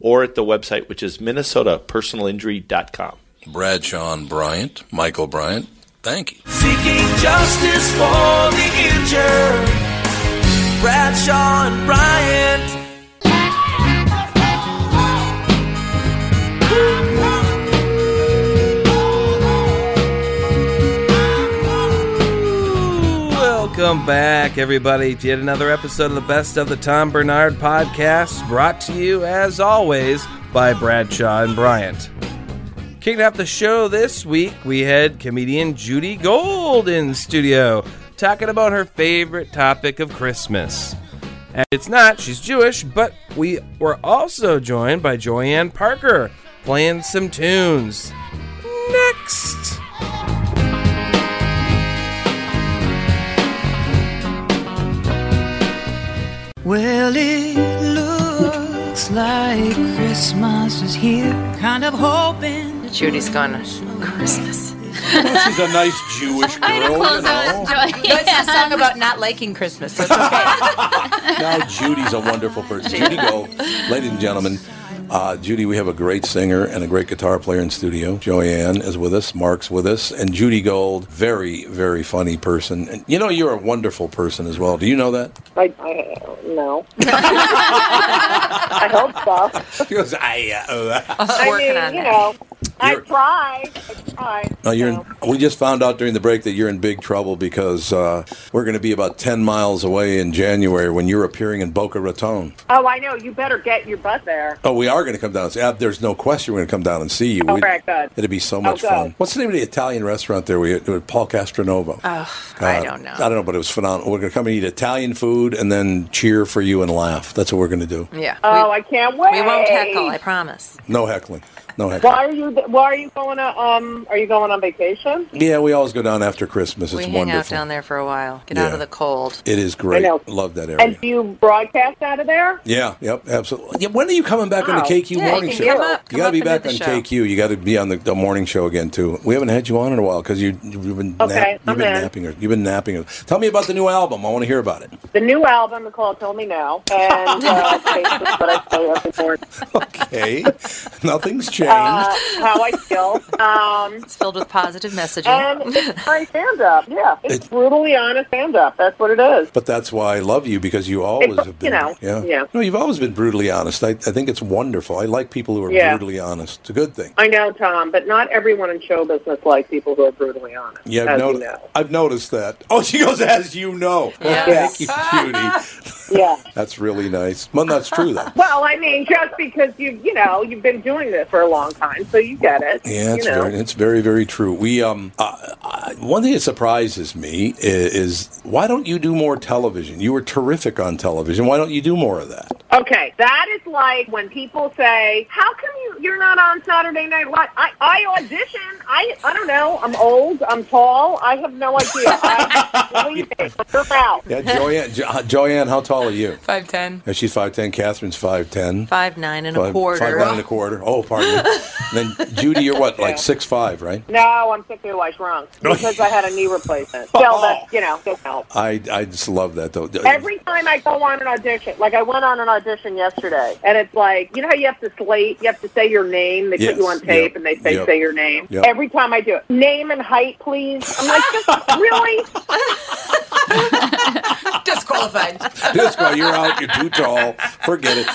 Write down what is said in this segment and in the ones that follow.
or at the website, which is minnesotapersonalinjury.com. Bradshaw and Bryant, Michael Bryant. Thank you. Seeking justice for the injured. Bradshaw and Bryant. Welcome back, everybody, to yet another episode of the Best of the Tom Barnard podcast, brought to you, as always, by Bradshaw and Bryant. Kicking off the show this week, we had comedian Judy Gold in studio, talking about her favorite topic of Christmas. And it's not, she's Jewish, but we were also joined by Joyann Parker, playing some tunes. Next! Well, it looks like Christmas is here. Kind of hoping. that Judy's gone. Christmas. She's a nice Jewish girl, I know, you close know. out. It's a song about not liking Christmas, so it's okay. Now Judy's a wonderful person. Judy Go, ladies and gentlemen. Uh, Judy, we have a great singer and a great guitar player in studio. Joyann is with us, Mark's with us, and Judy Gold, very, very funny person. And you know, you're a wonderful person as well. Do you know that? I, I no. I hope so. She goes, I, uh, I mean, you know, I You're- I try. No, you're. so. In, we just found out during the break that you're in big trouble because uh, we're going to be about ten miles away in January when you're appearing in Boca Raton. Oh, I know. You better get your butt there. Oh, we are going to come down. and see- uh, There's no question we're going to come down and see you. Oh, We- very good. It'd be so much good. fun. What's the name of the Italian restaurant there? We with Paul Castronovo. Oh, I Uh, don't know. I don't know, but it was phenomenal. We're going to come and eat Italian food and then cheer for you and laugh. That's what we're going to do. Yeah. Oh, we, I can't wait. we won't heckle, I promise. No heckling. No heck. Why are you Why are you going on? Um, are you going on vacation? Yeah, we always go down after Christmas. we It's hang out down there for a while. Get Yeah. out of the cold. It is great. know. Love that area. And do you broadcast out of there? Yeah, yep, absolutely. Yeah, when are you coming back on the Wow. KQ Yeah, morning show? come up- you got to be back the on show. KQ. You got to be on the, the morning show again too. We haven't had you on in a while because you you've been Okay, nap, you've I'm been in. napping her. You've been napping her. Tell me about the new album. I want to hear about it. The new album is called "Tell Me Now," and uh, basically what I say every morning. Okay, nothing's changed. Uh, how I feel. Um, It's filled with positive messaging. and it's my stand up. Yeah, it's, It's- brutally honest stand up. That's what it is. but that's why I love you because you always It's- have been. you know, yeah. yeah. No, you've always been brutally honest. I, I think it's wonderful. I like people who are Yeah. brutally honest. It's a good thing. I know, Tom, but not everyone in show business likes people who are brutally honest. Yeah, I've, as noti- you know. I've noticed that. Oh, she goes, as you know. Well, Yes. thank you, Judy. Yeah. That's really nice. Well, that's true, though. Well, I mean, just because you you know you've been doing this for a long time, so you get it. Yeah, it's you know. very, it's very, very true. We um, uh, uh, one thing that surprises me is, is why don't you do more television? You were terrific on television. Why don't you do more of that? Okay, that is like when people say, "How come you you're not on Saturday Night Live?" I, I audition. I I don't know. I'm old. I'm tall. I have no idea. I believe me. You're out. Yeah, Joyann. Jo- uh, Joyann, how tall are you? Five ten. Yeah, she's five ten. Catherine's five ten. Five nine and a quarter. Five nine and a quarter. Oh, pardon me. And then Judy, you're what, like six five, right? No, I'm sick of I shrunk because I had a knee replacement. Still, that oh. you know, doesn't help. I I just love that though. Every time I go on an audition, like I went on an audition yesterday, and it's like, you know how you have to slate, you have to say your name. They Yes, put you on tape, yep, and they say yep, say your name. yep. Every time I do it, name and height, please. I'm like, just, really? Disqualified. Just go, you're out. You're too tall. Forget it.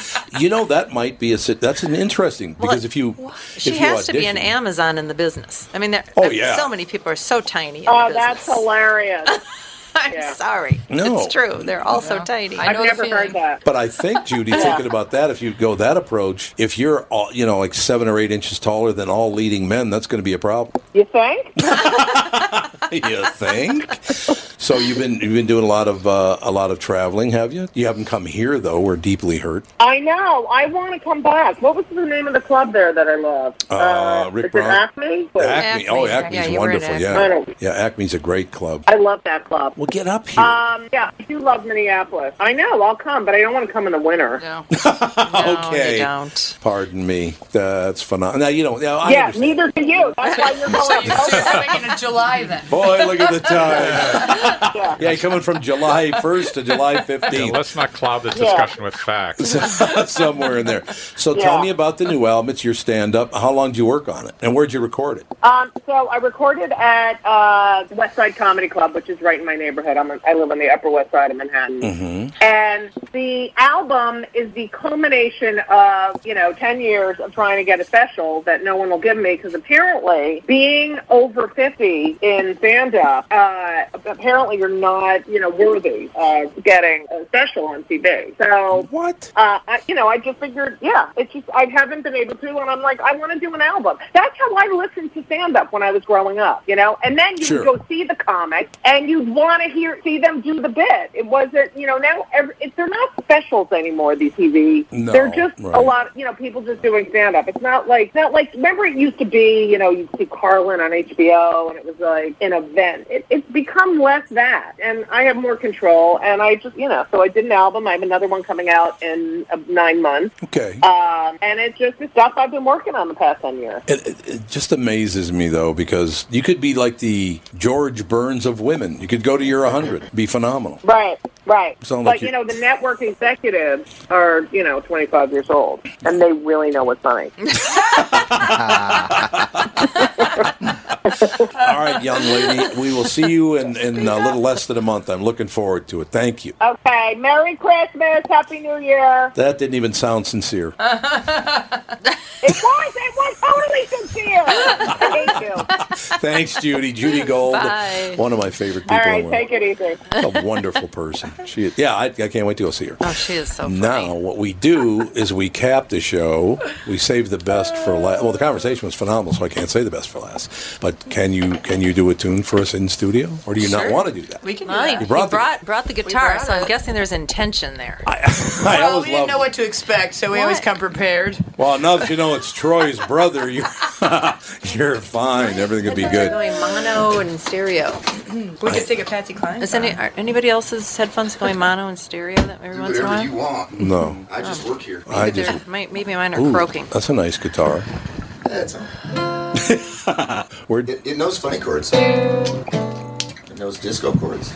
You know that might be a. sit- That's an interesting because if you She has to be an Amazon in the business. I mean, there, Oh, yeah. so many people are so tiny. In Oh, the that's hilarious. I'm sorry. No. It's true. They're all so tiny. I've never heard that. But I think, Judy, thinking about that, if you go that approach, if you're, all, you know, like seven or eight inches taller than all leading men, that's going to be a problem. You think? you think? So you've been you've been doing a lot of uh, a lot of traveling, have you? You haven't come here though. We're deeply hurt. I know. I want to come back. What was the name of the club there that I love? Uh, Rick is Brown- it Acme? Wait. Acme. Oh, Acme's Yeah, you wonderful. I Yeah, don't- yeah. Acme's a great club. I love that club. Well, get up here. Um, yeah, I do love Minneapolis. I know. I'll come, but I don't want to come in the winter. No. okay. you don't. Pardon me. That's phenomenal. Now you don't. Now, I yeah, understand. neither do you. That's why you're going. coming in July then. Boy, look at the time. yeah, coming from July 1st to July Yeah, 15th. let's not cloud this Yeah. discussion with facts. Somewhere in there. So tell me about the new album. It's your stand up. How long did you work on it? And where'd you record it? Um, so I recorded at uh, West Side Comedy Club, which is right in my neighborhood. I'm I live on the Upper West Side of Manhattan. Mm-hmm. And the album is the culmination of, you know, 10 years of trying to get a special that no one will give me because apparently being over 50 in stand-up, uh, apparently you're not, you know, worthy of getting a special on TV. So, What? uh, I, you know, I just figured, yeah, it's just, I haven't been able to, and I'm like, I want to do an album. That's how I listened to stand-up when I was growing up, you know? And then you Sure. go see the comic, and you'd want to hear, see them do the bit. It wasn't, you know, now every, it, they're not specials anymore, these TV. No, they're just right. a lot, you know, people just doing stand-up. It's not like, not like, remember it used to be, you know, you'd see Carlin on HBO, and it was like an event. It, it's become less that, and I have more control, and I just, you know, so I did an album. I have another one coming out in uh, nine months. Okay. Um, and it's just the stuff I've been working on the past 10 years. It, it, it just amazes me though because you could be like the George Burns of women. You could go to your 100, be phenomenal. Right, right. Sound but, like you you- know, the network executives are, you know, 25 years old, and they really know what's funny. All right, young lady, we will see you in, in a little less than a month. I'm looking forward to it. Thank you. Okay, Merry Christmas, Happy New Year. That didn't even sound sincere. It was, it was totally sincere. I hate you. Thanks, Judy. Judy Gold, Bye. one of my favorite people. All in right, the world. take it easy. a wonderful person. She is, yeah, I, I can't wait to go see her. Oh, she is so funny. Now, what we do is we cap the show. We save the best for last. Well, the conversation was phenomenal, so I can't say the best for last. But but can you can you do a tune for us in studio, or do you not want to do that? We can do Well, that. You brought he the- brought, brought the guitar, brought so I'm guessing there's intention there. I well, always we didn't love know what to expect, so we always come prepared. Well, now that you know it's Troy's brother, you you're fine. Everything will be good. going mono and stereo. We could sing a Patsy Cline. Is any, are anybody else's headphones going mono and stereo that every once in a Whatever while? you want. No. I just work here. I Maybe, just they're- maybe mine are Ooh, croaking. That's a nice guitar. That's Where it, it knows funny chords. It knows disco chords.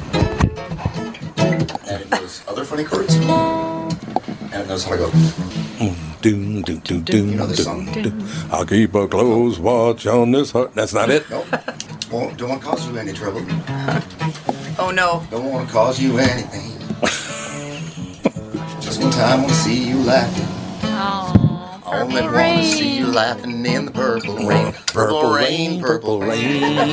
And it knows other funny chords. And it knows how to go. Doom, doom, doom, doom, You know this song? doom, doom. I'll keep a close watch on this heart. That's not it. Nope. Won't, don't want to cause you any trouble. Oh no. Don't want to cause you anything. Just one time, want to see you laughing. I only want to see you laughing in the purple rain. Purple rain, purple rain.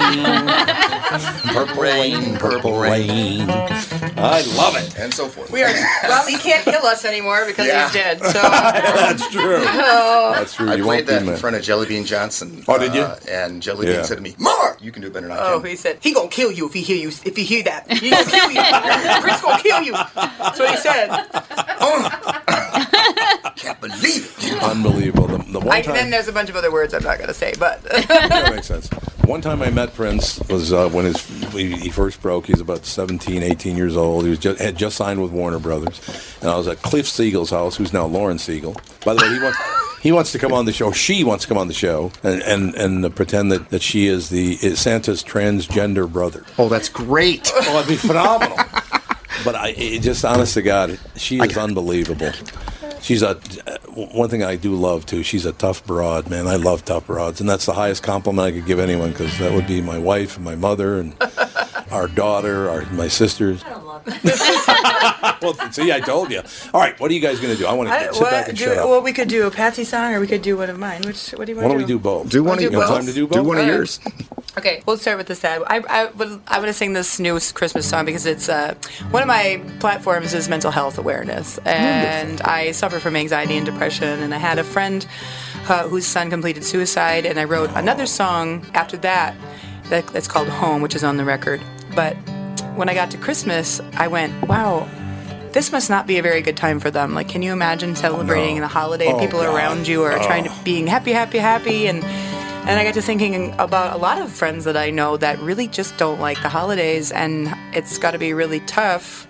Purple rain, purple rain. I love it. And so forth. We are well. He can't kill us anymore because Yeah. he's dead. So That's true. Oh. That's true. I You played won't be that in mad. front of Jelly Bean Johnson. Oh, did you? uh, and Jelly Yeah. Bean said to me, "Mark, you can do better than I Oh, he said he gonna kill you if he hear you if he hear that. He gonna kill you. Prince gonna kill you. That's what he said. Can't believe it. Unbelievable. The, the one I, time. then there's a bunch of other words I'm not gonna say, but that makes sense. One time I met Prince was uh, when his he he first broke. He was about 17, 18 years old. He was just, had just signed with Warner Brothers, and I was at Cliff Siegel's house, who's now Lauren Siegel. By the way, he wants he wants to come on the show. She wants to come on the show and and, and uh, pretend that, that she is the is Santa's transgender brother. Oh, that's great. Oh, that'd be phenomenal. but I it just honest to God, she is unbelievable. She's a uh, one thing I do love too. She's a tough broad, man. I love tough broads, and that's the highest compliment I could give anyone because that would be my wife and my mother and our daughter, our my sisters. I love it. well, see, I told you. All right, what are you guys going to do? I want to sit back and do, shut up. well, we could do a Patsy song or we could do one of mine. Which what do you Why want don't to we do both? Do one of You yours. time to do both? Do one of yours. Okay, we'll start with the sad. I, I would I want to sing this new Christmas song because it's uh, one of my platforms is mental health awareness, and I suffer from anxiety and depression. And I had a friend uh, whose son completed suicide, and I wrote another song after that that, that's called Home, which is on the record. But when I got to Christmas, I went, wow. This must not be a very good time for them. Like, can you imagine celebrating No. the holiday? Oh, People God. around you are trying to Oh. being happy, happy, happy, and and I got to thinking about a lot of friends that I know that really just don't like the holidays, and it's got to be really tough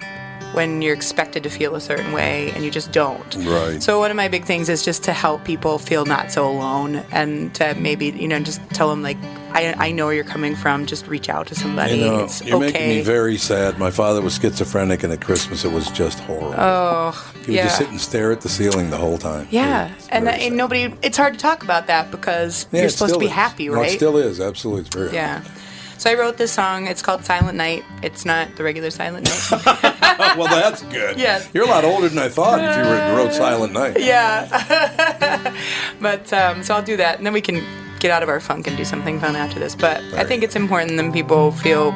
when you're expected to feel a certain way and you just don't. Right. So one of my big things is just to help people feel not so alone, and to maybe you know just tell them like I, I know where you're coming from. Just reach out to somebody. You know, it's you're okay. making me very sad. My father was schizophrenic, and at Christmas it was just horrible. Oh, he would yeah. just sit and stare at the ceiling the whole time. yeah, and, uh, very and nobody. It's hard to talk about that because Yeah, you're supposed to be is. happy, No, right? it still is. Absolutely. It's very Yeah. So I wrote this song. It's called Silent Night. It's not the regular Silent Night. well, that's good. Yes. You're a lot older than I thought if you were- wrote Silent Night. yeah. but um, so I'll do that, and then we can get out of our funk and do something fun after this. But I think it's important that people feel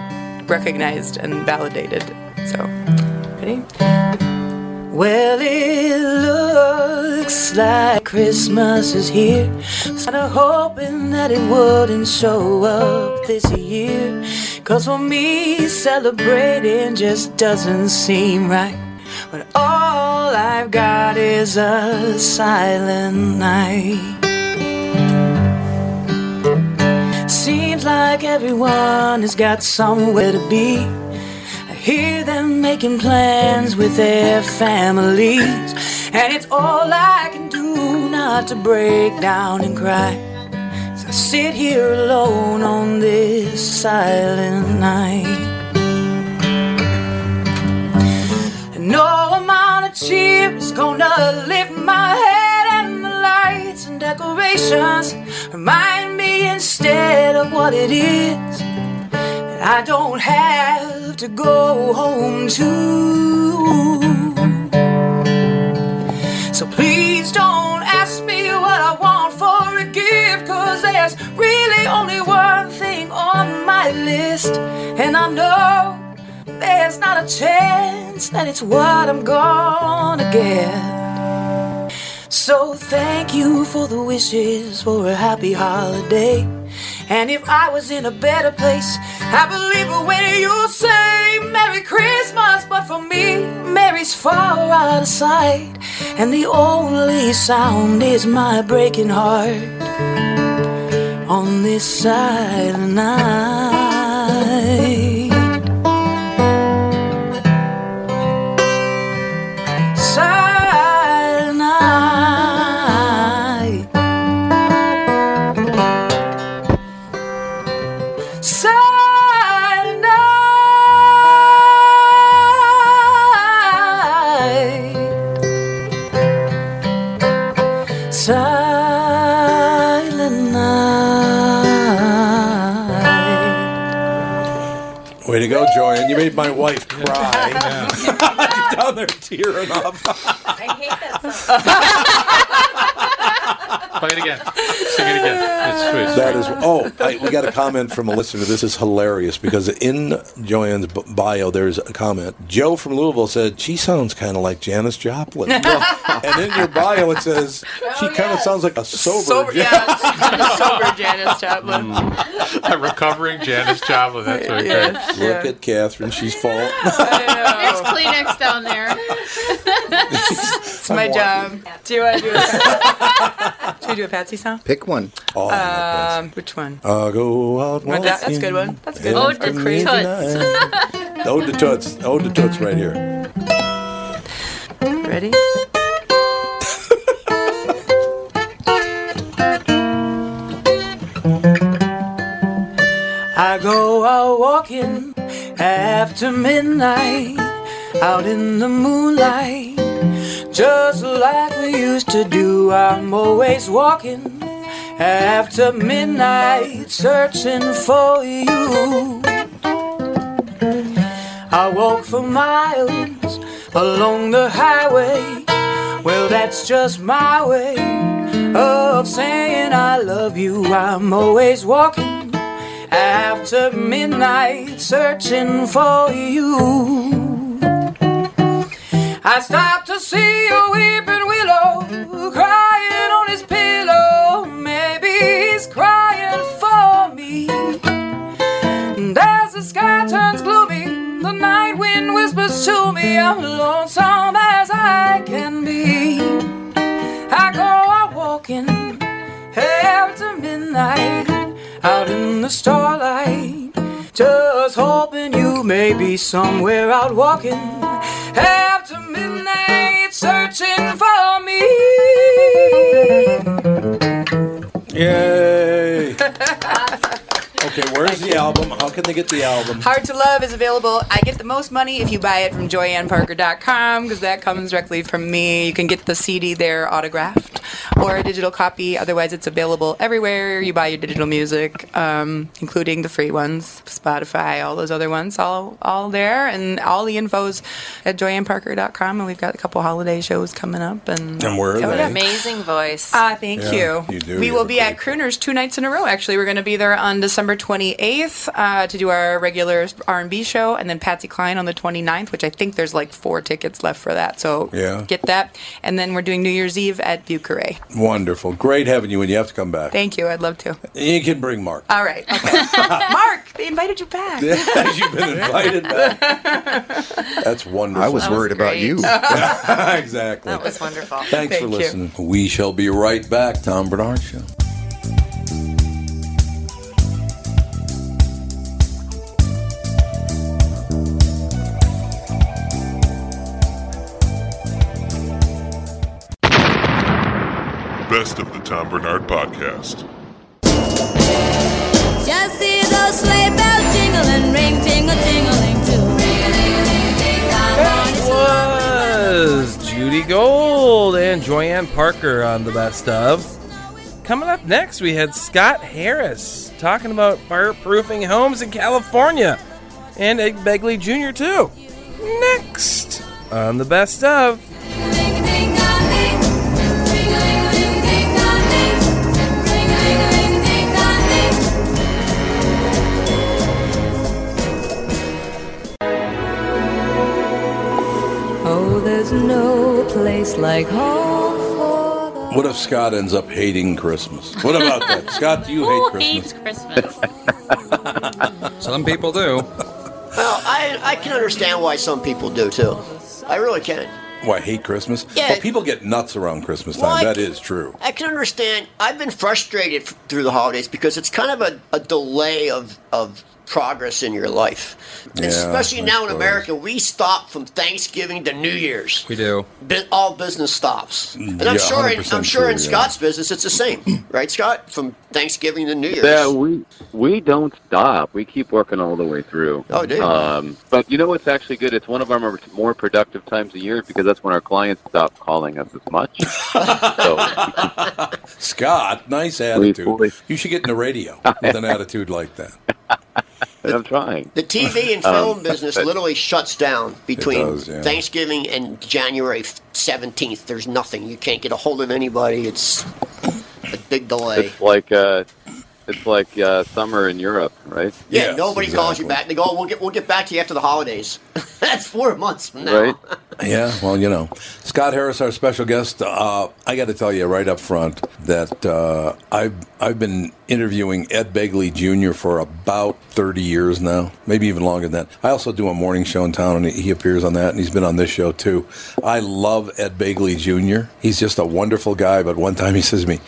recognized and validated. So, ready? Well, it looks like Christmas is here. Kinda hoping that it wouldn't show up this year. Cause for me, celebrating just doesn't seem right. When all I've got is a silent night. Seems like everyone has got somewhere to be. Hear them making plans with their families. And it's all I can do not to break down and cry. As I sit here alone on this silent night. No amount of cheer is gonna lift my head, and the lights and decorations remind me instead of what it is that I don't have to go home to. So please don't ask me what I want for a gift, cause there's really only one thing on my list, and I know there's not a chance that it's what I'm gonna get. So thank you for the wishes for a happy holiday. And if I was in a better place, I believe when you say Merry Christmas. But for me, Mary's far out of sight. And the only sound is my breaking heart on this side of night. Way to go, Joyann. You made my wife cry. She's down there tearing up. I hate that song. Play it again. Sing it again. It's sweet. That is. Oh, I, we got a comment from a listener. This is hilarious because in Joyann's bio, there's a comment. Joe from Louisville said she sounds kind of like Janis Joplin, and in your bio it says oh, she kind of sounds like a sober. Sober, Jan- yeah, sober Janis Joplin. Mm. A recovering Janis Joplin. That's what Yes. Look at Catherine. She's full. There's Kleenex down there. It's my job. Do you want to do a Should we do a Patsy song? Pick one. Oh, Um, which one? I'll go out Well, that- that's a good one. That's a good one. walking Or in the Toots. Ode to Toots. Ode to Toots right here. Ready? I go out walking after midnight, out in the moonlight, just like we used to do. I'm always walking after midnight, searching for you. I walk for miles along the highway. Well, that's just my way of saying I love you. I'm always walking after midnight, searching for you. I stop to see a weeping willow crying on his pillow. Maybe he's crying for me. And as the sky turns gloomy, the night wind whispers to me, I'm lonesome as I can be. I go out walking after midnight, out in the starlight, just hoping you may be somewhere out walking after midnight, searching for me. Yay! Okay, where's the album? How can they get the album? Hard to Love is available. I get the most money if you buy it from joyannparker.com because that comes directly from me. You can get the CD there autographed or a digital copy. Otherwise, it's available everywhere you buy your digital music, um, including the free ones, Spotify, all those other ones, all all there. And all the info's at joyannparker.com. And we've got a couple holiday shows coming up. And, And where are Oh, they? yeah. Amazing voice. Ah, thank Yeah, you. you do. We You will be at Crooners two nights in a row. Actually, we're going to be there on December 28th uh, to do our regular R&B show, and then Patsy Cline on the 29th, which I think there's like four tickets left for that. So Yeah. get that. And then we're doing New Year's Eve at Bucare. Wonderful. Great having you, and you have to come back. Thank you. I'd love to. You can bring Mark. All right. Okay. Mark, they invited you back. You've been invited back. That's wonderful. I was That was worried about great. you. exactly. That was wonderful. Thanks for Thank you. listening. We shall be right back. Tom Barnard Show. Best of the Tom Barnard Podcast. Just see those sleigh bells jingle and ring, tingle, tingling too. That was Judy Gold and Joyann Parker on the best of. Coming up next, we had Scott Harris talking about fireproofing homes in California and Ed Begley Jr. too. Next on the best of. Place like home What if Scott ends up hating Christmas? What about that? Scott, do you Who hate hates Christmas? Christmas? Some people do. Well, I, I can understand why some people do too. I really can. Why hate Christmas? Yeah. Well, people get nuts around Christmas time. Well, I that can- is true. I can understand. I've been frustrated f- through the holidays because it's kind of a, a delay of, of progress in your life. Yeah, Especially now in. America, we stop from Thanksgiving to New Year's. We do. Bu- all business stops. And I'm Yeah, sure in, I'm sure in true, yeah. Scott's business it's the same, right, Scott? From Thanksgiving to New Year's. Yeah, we we don't stop. We keep working all the way through. Oh, do you? Um, but you know what's actually good? It's one of our more, more productive times a year because that's when our clients stop calling us as much. so Scott, nice attitude. You should get in the radio with an attitude like that. I'm trying. The TV and Um, film business but- literally shuts down between does, yeah. Thanksgiving and January 17th. There's nothing. You can't get a hold of anybody. It's a big delay. It's like uh, it's like uh, summer in Europe, right? Yeah, Yes, nobody calls you exactly. back. They go, oh, "We'll get we'll get back to you after the holidays." That's four months from now. Right. Yeah, well, you know, Scott Harris, our special guest. Uh, I got to tell you right up front that uh, I've I've been interviewing Ed Begley Jr. for about thirty years now, maybe even longer than that. I also do a morning show in town, and he he appears on that, and he's been on this show too. I love Ed Begley Jr. He's just a wonderful guy. But one time he says to me,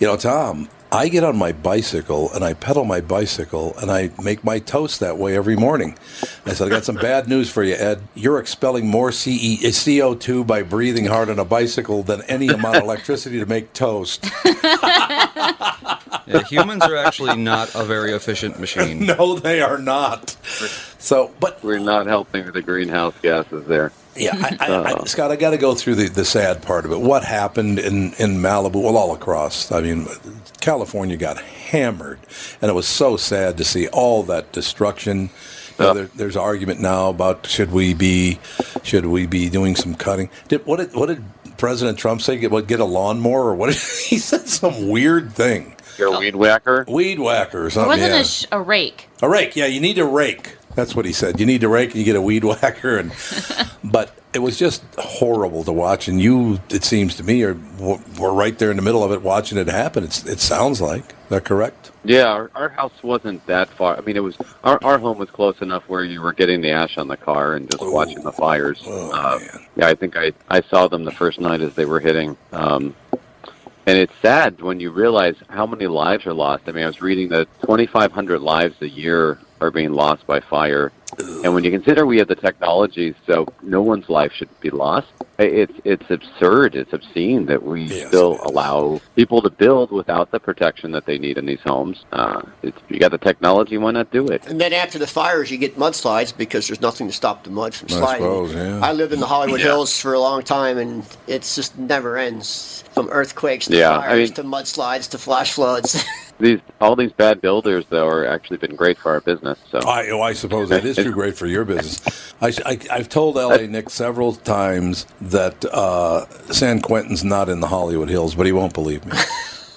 "You know, Tom." I get on my bicycle and I pedal my bicycle and I make my toast that way every morning. I said, I got some bad news for you, Ed. You're expelling more CE, CO2 by breathing hard on a bicycle than any amount of electricity to make toast. Yeah, humans are actually not a very efficient machine. no, they are not. So, but we're not helping with the greenhouse gases there. Yeah, I, I, I, uh. Scott, I got to go through the, the sad part of it. What happened in, in Malibu? Well, all across. I mean, California got hammered, and it was so sad to see all that destruction. You know, there, there's argument now about should we be should we be doing some cutting? Did what did what did President Trump say? Get what? Get a lawnmower or what? he said some weird thing. You're a weed whacker. Weed whacker or It something. wasn't yeah. a, sh- a rake. A rake, yeah. You need a rake. That's what he said. You need to rake, and you get a weed whacker. And but it was just horrible to watch. And you, it seems to me, are were right there in the middle of it, watching it happen. It's, it sounds like is that correct? Yeah, our, our house wasn't that far. I mean, it was our our home was close enough where you were getting the ash on the car and just watching the fires. uh, yeah, I think I I saw them the first night as they were hitting. Um, and it's sad when you realize how many lives are lost. I mean, I was reading that 2,500 lives a year are being lost by fire. And when you consider we have the technology, so no one's life should be lost, it's it's absurd, it's obscene that we still allow people to build without the protection that they need in these homes. Uh, it's, you got the technology, why not do it? And then after the fires, you get mudslides because there's nothing to stop the mud from I sliding. suppose, yeah. I lived in the Hollywood Yeah. Hills for a long time, and it's just never ends. From earthquakes to Yeah, I mean- to mudslides to flash floods. These all these bad builders though are actually been great for our business. So I, oh, I suppose that is true. Great for your business. I, I, have told L.A. Nick several times that uh, San Quentin's not in the Hollywood Hills, but he won't believe me.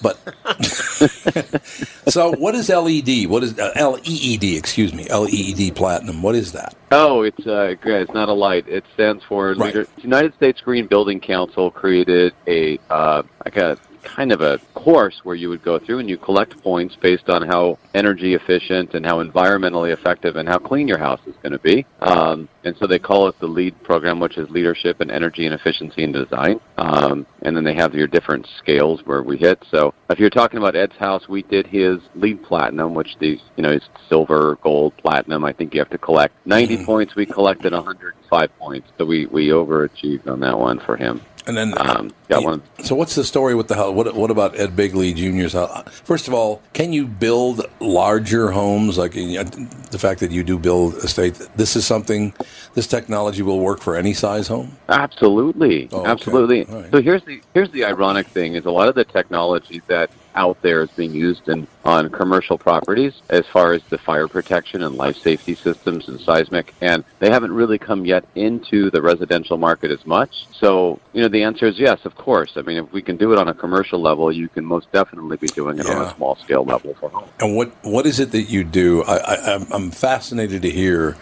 But so, what is LED? What is uh, LEED? Excuse me, LEED Platinum. What is that? Oh, it's uh. It's not a light. It stands for Leader- United States Green Building Council created a uh, like a kind of a course where you would go through and you collect points based on how energy efficient and how environmentally effective and how clean your house is going to be. Um, and so they call it the LEED program, which is Leadership in Energy and Efficiency and Design. Um, and then they have your different scales where we hit. So if you're talking about Ed's house, we did his LEED Platinum, which the you know is silver, gold, platinum. I think you have to collect 90 points. We collected 105 points, so we we overachieved on that one for him. And then um, got one. So, what's the story with the house? What, what about Ed Begley Jr.'s house? First of all, can you build larger homes? Like uh, the fact that you do build estate, this is something. This technology will work for any size home. Absolutely, Oh, absolutely. Right. So here's the here's the ironic thing: is a lot of the technology that out there is being used in on commercial properties as far as the fire protection and life safety systems and seismic, and they haven't really come yet into the residential market as much. So you know, the answer is yes, of course. I mean, if we can do it on a commercial level, you can most definitely be doing it on a small scale level for home. And what what is it that you do? I, I, I'm- I'm fascinated to hear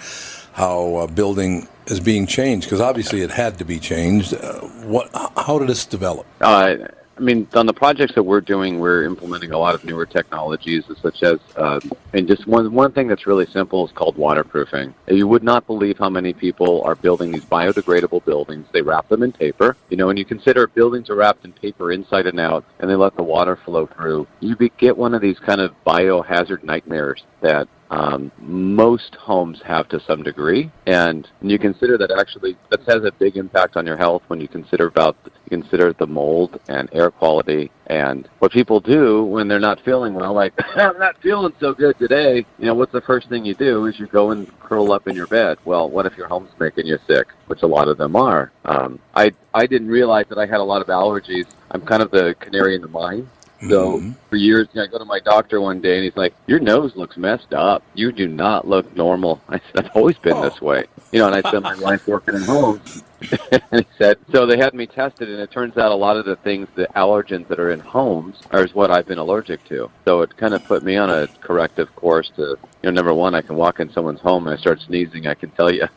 how uh, building is being changed because obviously it had to be changed. Uh, what? How did this develop? Uh, I mean, on the projects that we're doing, we're implementing a lot of newer technologies, such as, uh, and just one one thing that's really simple is called waterproofing. You would not believe how many people are building these biodegradable buildings. They wrap them in paper, you know, and you consider buildings are wrapped in paper inside and out, and they let the water flow through. You get one of these kind of biohazard nightmares that um, most homes have to some degree, and you consider that actually that has a big impact on your health when you consider about you consider the mold and air quality and what people do when they're not feeling well. Like I'm not feeling so good today. You know, what's the first thing you do? Is you go and curl up in your bed. Well, what if your home's making you sick, which a lot of them are? Um, I I didn't realize that I had a lot of allergies. I'm kind of the canary in the mine. So mm-hmm. for years, I go to my doctor one day, and he's like, "Your nose looks messed up. You do not look normal." I said, "I've always been this oh. way." You know, and I spent my life working at home. and he said, so they had me tested, and it turns out a lot of the things, the allergens that are in homes, are is what I've been allergic to. So it kind of put me on a corrective course to, you know, number one, I can walk in someone's home and I start sneezing, I can tell you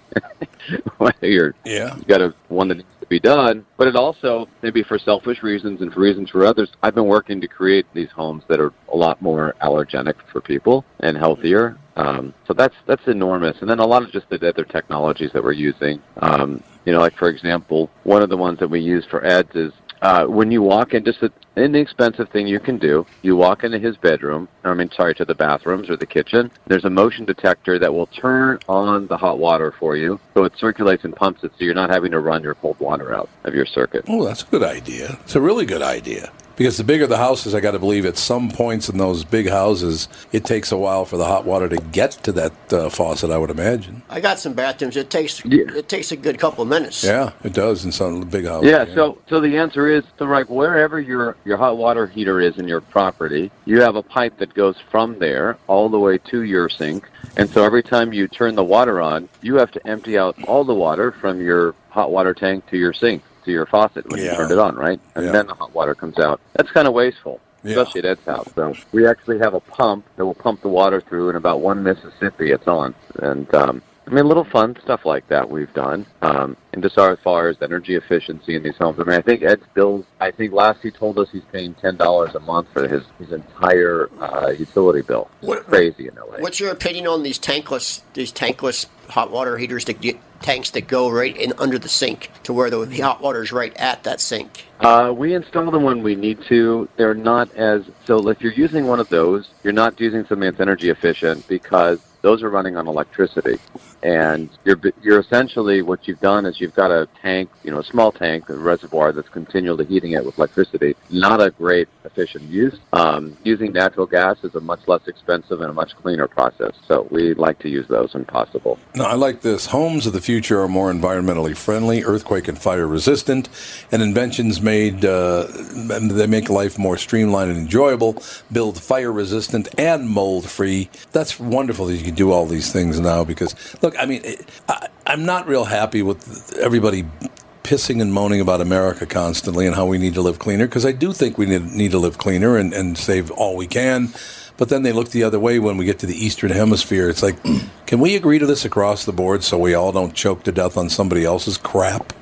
whether you're, Yeah. you got a one that needs be done. But it also, maybe for selfish reasons and for reasons for others, I've been working to create these homes that are a lot more allergenic for people and healthier. Um, so that's that's enormous. And then a lot of just the other technologies that we're using. Um, you know, like for example, one of the ones that we use for Ed's is uh, when you walk in, just an inexpensive thing you can do. You walk into his bedroom, I mean, sorry, to the bathrooms or the kitchen. There's a motion detector that will turn on the hot water for you, so it circulates and pumps it, so you're not having to run your cold water out of your circuit. Oh, that's a good idea. It's a really good idea. Because the bigger the houses, I got to believe at some points in those big houses, it takes a while for the hot water to get to that uh, faucet. I would imagine. I got some bathrooms. It takes it takes a good couple of minutes. Yeah, it does in some big houses. Yeah, so so the answer is so like wherever your your hot water heater is in your property, you have a pipe that goes from there all the way to your sink. And so every time you turn the water on, you have to empty out all the water from your hot water tank to your sink, to your faucet when Yeah. you turn it on, right? And Yeah. then the hot water comes out. That's kind of wasteful. Especially at Ed's house. So we actually have a pump that will pump the water through in about one Mississippi it's on. And um I mean, little fun stuff like that we've done. Um, and just as far as energy efficiency in these homes, I mean, I think Ed's bills. I think last he told us he's paying ten dollars a month for his his entire uh, utility bill. It's crazy in LA. What's your opinion on these tankless these tankless hot water heaters that get tanks that go right in under the sink to where the hot water is right at that sink? Uh, we install them when we need to. They're not as so. If you're using one of those, you're not using something that's energy efficient because those are running on electricity, and you're you're essentially what you've done is you've got a tank, you know, a small tank, a reservoir that's continually heating it with electricity. Not a great efficient use. Um, using natural gas is a much less expensive and a much cleaner process. So we like to use those when possible. No, I like this. Homes of the future are more environmentally friendly, earthquake and fire resistant, and inventions made uh, they make life more streamlined and enjoyable. Build fire resistant and mold free. That's wonderful that you can do all these things now. Because look, I mean, I, I'm not real happy with everybody pissing and moaning about America constantly and how we need to live cleaner because I do think we need, need to live cleaner and, and save all we can. But then they look the other way when we get to the Eastern Hemisphere. It's like, can we agree to this across the board so we all don't choke to death on somebody else's crap?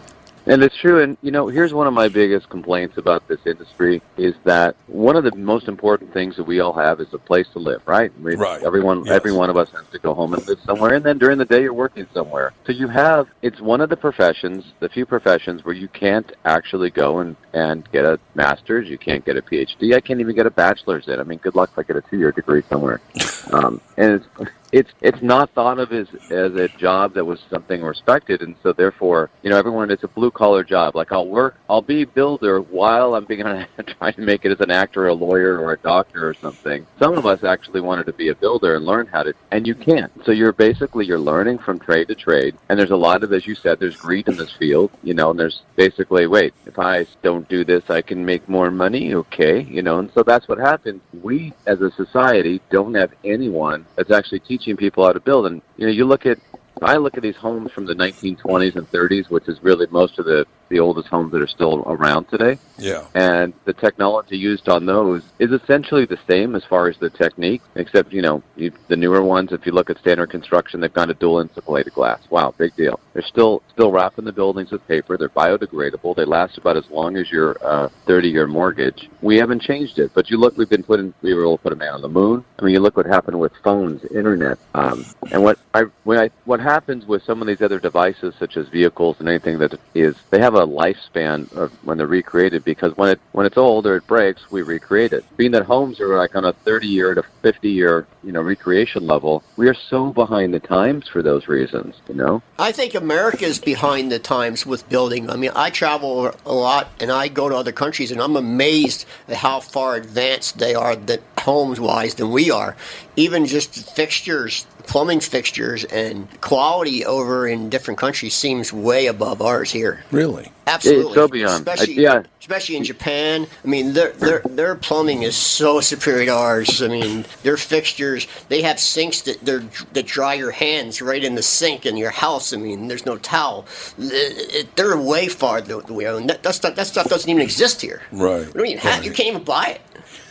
And it's true. And, you know, here's one of my biggest complaints about this industry is that one of the most important things that we all have is a place to live, right? I mean, Right. Everyone, Yes. every one of us has to go home and live somewhere. And then during the day, you're working somewhere. So you have, it's one of the professions, the few professions where you can't actually go and, and get a master's. You can't get a PhD. I can't even get a bachelor's in. I mean, good luck if I get a two year degree somewhere. Um, and it's, it's it's not thought of as as a job that was something respected, and so therefore, you know, everyone it's a blue collar job. Like I'll work, I'll be a builder while I'm being trying to make it as an actor, a lawyer, or a doctor, or something. Some of us actually wanted to be a builder and learn how to, and you can't. So you're basically you're learning from trade to trade, and there's a lot of, as you said, there's greed in this field, you know, and there's basically, wait, if I don't do this, I can make more money, okay, you know, and so that's what happens. We as a society don't have anyone that's actually teaching people how to build, and you know, you look at I look at these homes from the 1920s and 30s, which is really most of the the oldest homes that are still around today. Yeah. And the technology used on those is essentially the same as far as the technique, except, you know, you, the newer ones, if you look at standard construction, they've gone to dual insulated glass. Wow, big deal. They're still still wrapping the buildings with paper. They're biodegradable. They last about as long as your uh, 30-year mortgage. We haven't changed it, but you look, we've been putting, we were able to put a man on the moon. I mean, you look what happened with phones, internet, um, and what I when I what happens with some of these other devices, such as vehicles and anything that is, they have a lifespan of when they're recreated because when it when it's old or it breaks, we recreate it. Being that homes are like on a 30 year to 50 year you know recreation level, we are so behind the times for those reasons. You know. I think America is behind the times with building. I mean, I travel a lot and I go to other countries, and I'm amazed at how far advanced they are, that homes wise, than we are. Even just fixtures, plumbing fixtures, and quality over in different countries seems way above ours here. Really? Absolutely. It's so beyond. I- Especially, yeah. especially in Japan. I mean, their their their plumbing is so superior to ours. I mean, their fixtures. They have sinks that they're, that dry your hands right in the sink in your house. I mean, there's no towel. It- it- They're way far the, the way. And that, that stuff that stuff doesn't even exist here. Right. We don't even have. You can't even buy it.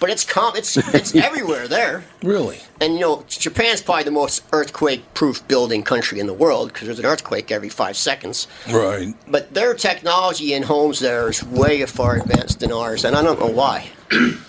But it's com- It's it's everywhere there. Really? And you know, Japan's probably the most earthquake-proof building country in the world because there's an earthquake every five seconds. Right. But their technology in homes there is way far advanced than ours, and I don't know why.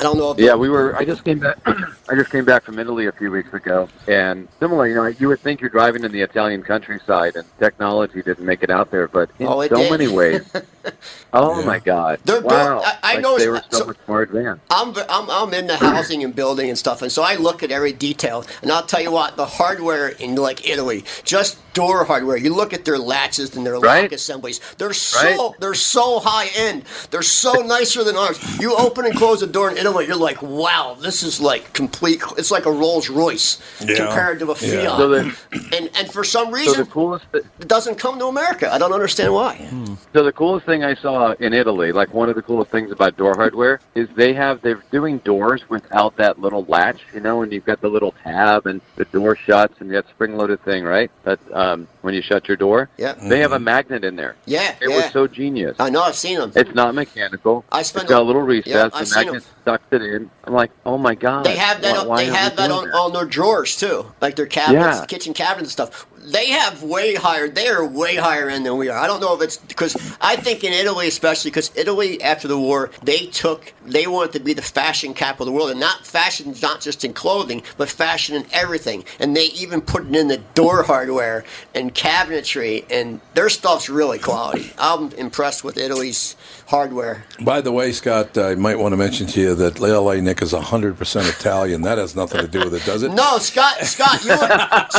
I don't know if Yeah, we were. I just came back. I just came back from Italy a few weeks ago, and similar. You know, you would think you're driving in the Italian countryside, and technology didn't make it out there, but in Oh, so did. many ways. oh my God! They're built- wow! I- I Like, noticed they were so, So- much more advanced. I'm, I'm, I'm in the housing and building and stuff, and so I look at every detail. And I'll tell you what, the hardware in like Italy, just door hardware. You look at their latches and their Right. lock assemblies. They're so they're so high end. They're so nicer than ours. You open and close a door in Italy, you're like, wow, this is like complete. It's like a Rolls Royce Yeah. compared to a Yeah. Fiat. So the- and and for some So reason, the coolest. it doesn't come to America. I don't understand why. So the coolest thing I saw in Italy, like one of the coolest things about door hardware, is they have they're doing doors without that little latch, you know, and you've got the little tab and the door shuts and that spring-loaded thing, right? That um, when you shut your door, Yeah. they have a magnet in there. Yeah, It yeah. was so genius. I know. I've seen them. It's not mechanical. I spent it's got a- a little recess. yeah, I've the seen magnet in. I'm like, oh my god. They have that. Why, on, why they have that on, on their drawers too, like their cabinets, Yeah. kitchen cabinets and stuff. They have way higher. They are way higher end than we are. I don't know if it's because I think in Italy, especially because Italy after the war, they took they wanted to be the fashion capital of the world, and not fashion not just in clothing, but fashion in everything. And they even put it in the door hardware and cabinetry, and their stuff's really quality. I'm impressed with Italy's hardware. By the way, Scott, I might want to mention to you that LA Nick is 100% Italian. That has nothing to do with it, does it? No, Scott, Scott, you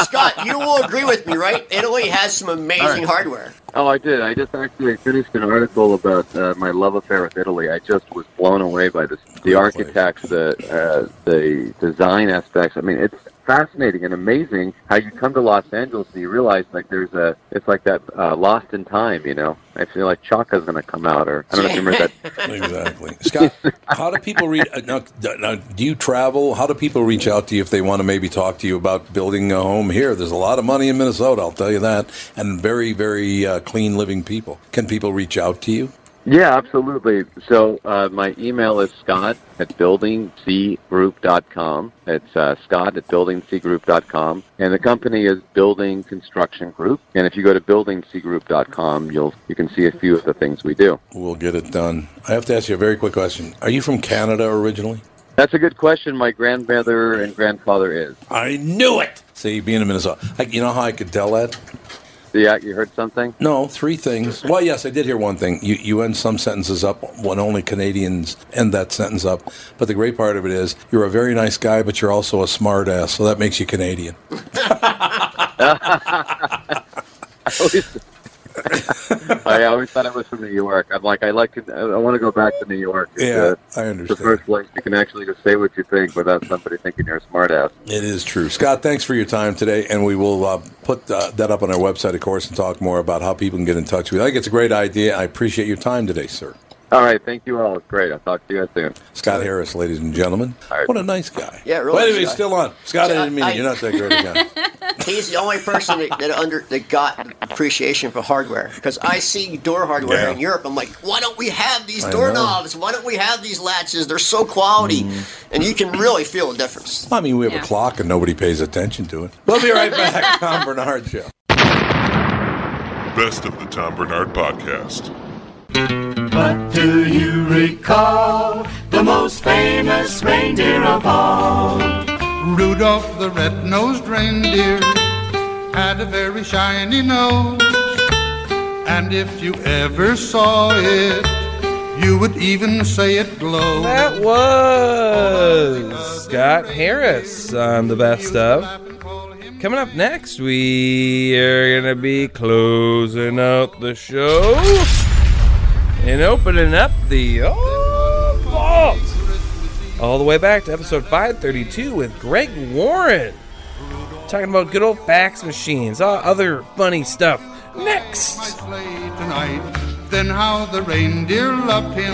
Scott, you will agree with me, right? Italy has some amazing All right. hardware. Oh, I did. I just actually finished an article about uh, my love affair with Italy. I just was blown away by this, the architects, the uh, the design aspects. I mean, it's fascinating and amazing how you come to Los Angeles and you realize like there's a it's like that uh, Lost in Time. You know, I feel like Chaka's going to come out, or I don't know if you remember that. exactly. Scott, how do people read? Uh, now, now, do you travel? How do people reach out to you if they want to maybe talk to you about building a home here? There's a lot of money in Minnesota, I'll tell you that, and very, very uh, clean living people. Can people reach out to you? Yeah, absolutely. So uh, my email is scott at buildingcgroup.com. It's uh, scott at buildingcgroup.com. And the company is Building Construction Group. And if you go to buildingcgroup.com, you'll you can see a few of the things we do. We'll get it done. I have to ask you a very quick question. Are you from Canada originally? That's a good question. My grandmother and grandfather is. I knew it. See, being in Minnesota, I, you know how I could tell that? Yeah, you heard something? No, three things. Well, yes, I did hear one thing. You you end some sentences up when only Canadians end that sentence up. But the great part of it is you're a very nice guy, but you're also a smart ass, so that makes you Canadian. I always, I always thought it was from New York. I'm like, I like to, I want to go back to New York. It's, Yeah, uh, I understand. The first place you can actually just say what you think without somebody thinking you're a smartass. It is true. Scott, thanks for your time today, and we will uh, put uh, that up on our website, of course, and talk more about how people can get in touch with you. I think it's a great idea. I appreciate your time today, sir. All right, thank you all. It's great. I'll talk to you guys soon. Scott Harris, ladies and gentlemen. What a nice guy. Yeah, really Wait a nice minute, he's still on. Scott, I didn't mean I- You're not that great a guy. He's the only person that, that under that got appreciation for hardware because I see door hardware Yeah. in Europe. I'm like, why don't we have these I doorknobs? Why don't we have these latches? They're so quality, Mm. and you can really feel the difference. I mean, we have a clock and nobody pays attention to it. We'll be right back. Tom Barnard Show. Best of the Tom Barnard Podcast. But do you recall the most famous reindeer of all? Rudolph the red-nosed reindeer had a very shiny nose. And if you ever saw it, you would even say it glowed. That was Scott Harris on the best of. Coming up next, we are going to be closing out the show and opening up the old vault. All the way back to episode 532 with Greg Warren. Talking about good old fax machines, all other funny stuff. Next. tonight. Then how the reindeer loved him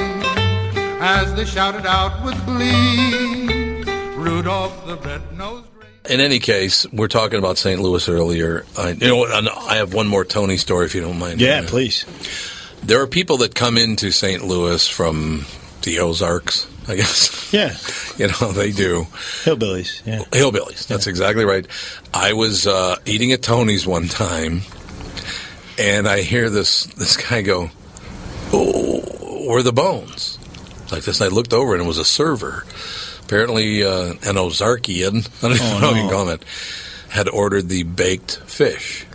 as they shouted out with glee. Rudolph the red-nosed In any case, we're talking about St. Louis earlier. I, you know? I know- I have one more Tony story, if you don't mind. Yeah, please. There are people that come into St. Louis from the Ozarks, I guess. Yeah. you know, they do. Hillbillies. Yeah. Hillbillies. That's exactly right. I was uh, eating at Tony's one time, and I hear this this guy go, "Oh, where are the bones?" Like this. And I looked over, and it was a server, apparently uh, an Ozarkian. I don't Oh, know if you can call him it. Had ordered the baked fish,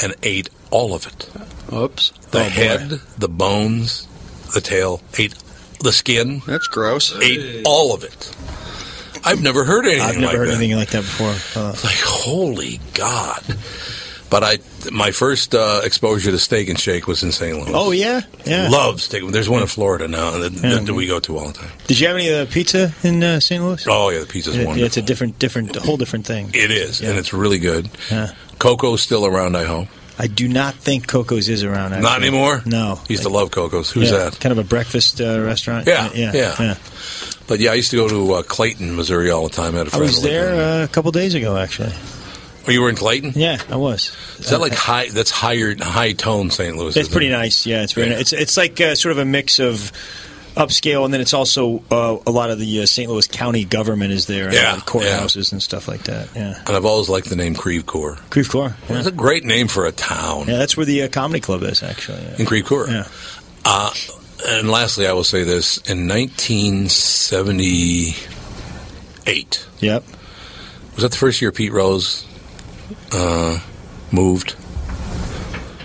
and ate all of it. Oops. The Oh, boy. head, the bones, the tail, ate the skin. That's gross. Ate all of it. I've never heard anything I've never like heard that. anything like that before. Uh, Like holy God! But I, my first uh, exposure to Steak and Shake was in St. Louis. oh yeah, yeah. Love steak. There's one in Florida now that, Yeah. that we go to all the time. Did you have any of the pizza in uh, St. Louis? Oh yeah, the pizza's yeah, wonderful. it's a different, different, a whole different thing. It is, and it's really good. Yeah. Coco's still around, I hope. I do not think Coco's is around. Actually. Not anymore. No. Used to love Coco's. Who's Yeah, that? Kind of a breakfast uh, restaurant. Yeah, yeah, yeah. But yeah, I used to go to uh, Clayton, Missouri, all the time. I had a I friend was there uh, a couple days ago, actually. Oh, you were in Clayton? Yeah, I was. Is that like high? That's higher, high tone St. Louis. It's pretty it? nice. Yeah, it's very Yeah. nice. It's it's like uh, sort of a mix of upscale, and then it's also uh, a lot of the uh, St. Louis County government is there. Yeah, a lot of courthouses and stuff like that. Yeah, And I've always liked the name Creve Coeur. Creve Coeur. Yeah. It's a great name for a town. Yeah, that's where the uh, comedy club is actually. Yeah. in Creve Coeur. Yeah. Uh, and lastly, I will say this: in 1978, Yep. was that the first year Pete Rose uh, moved?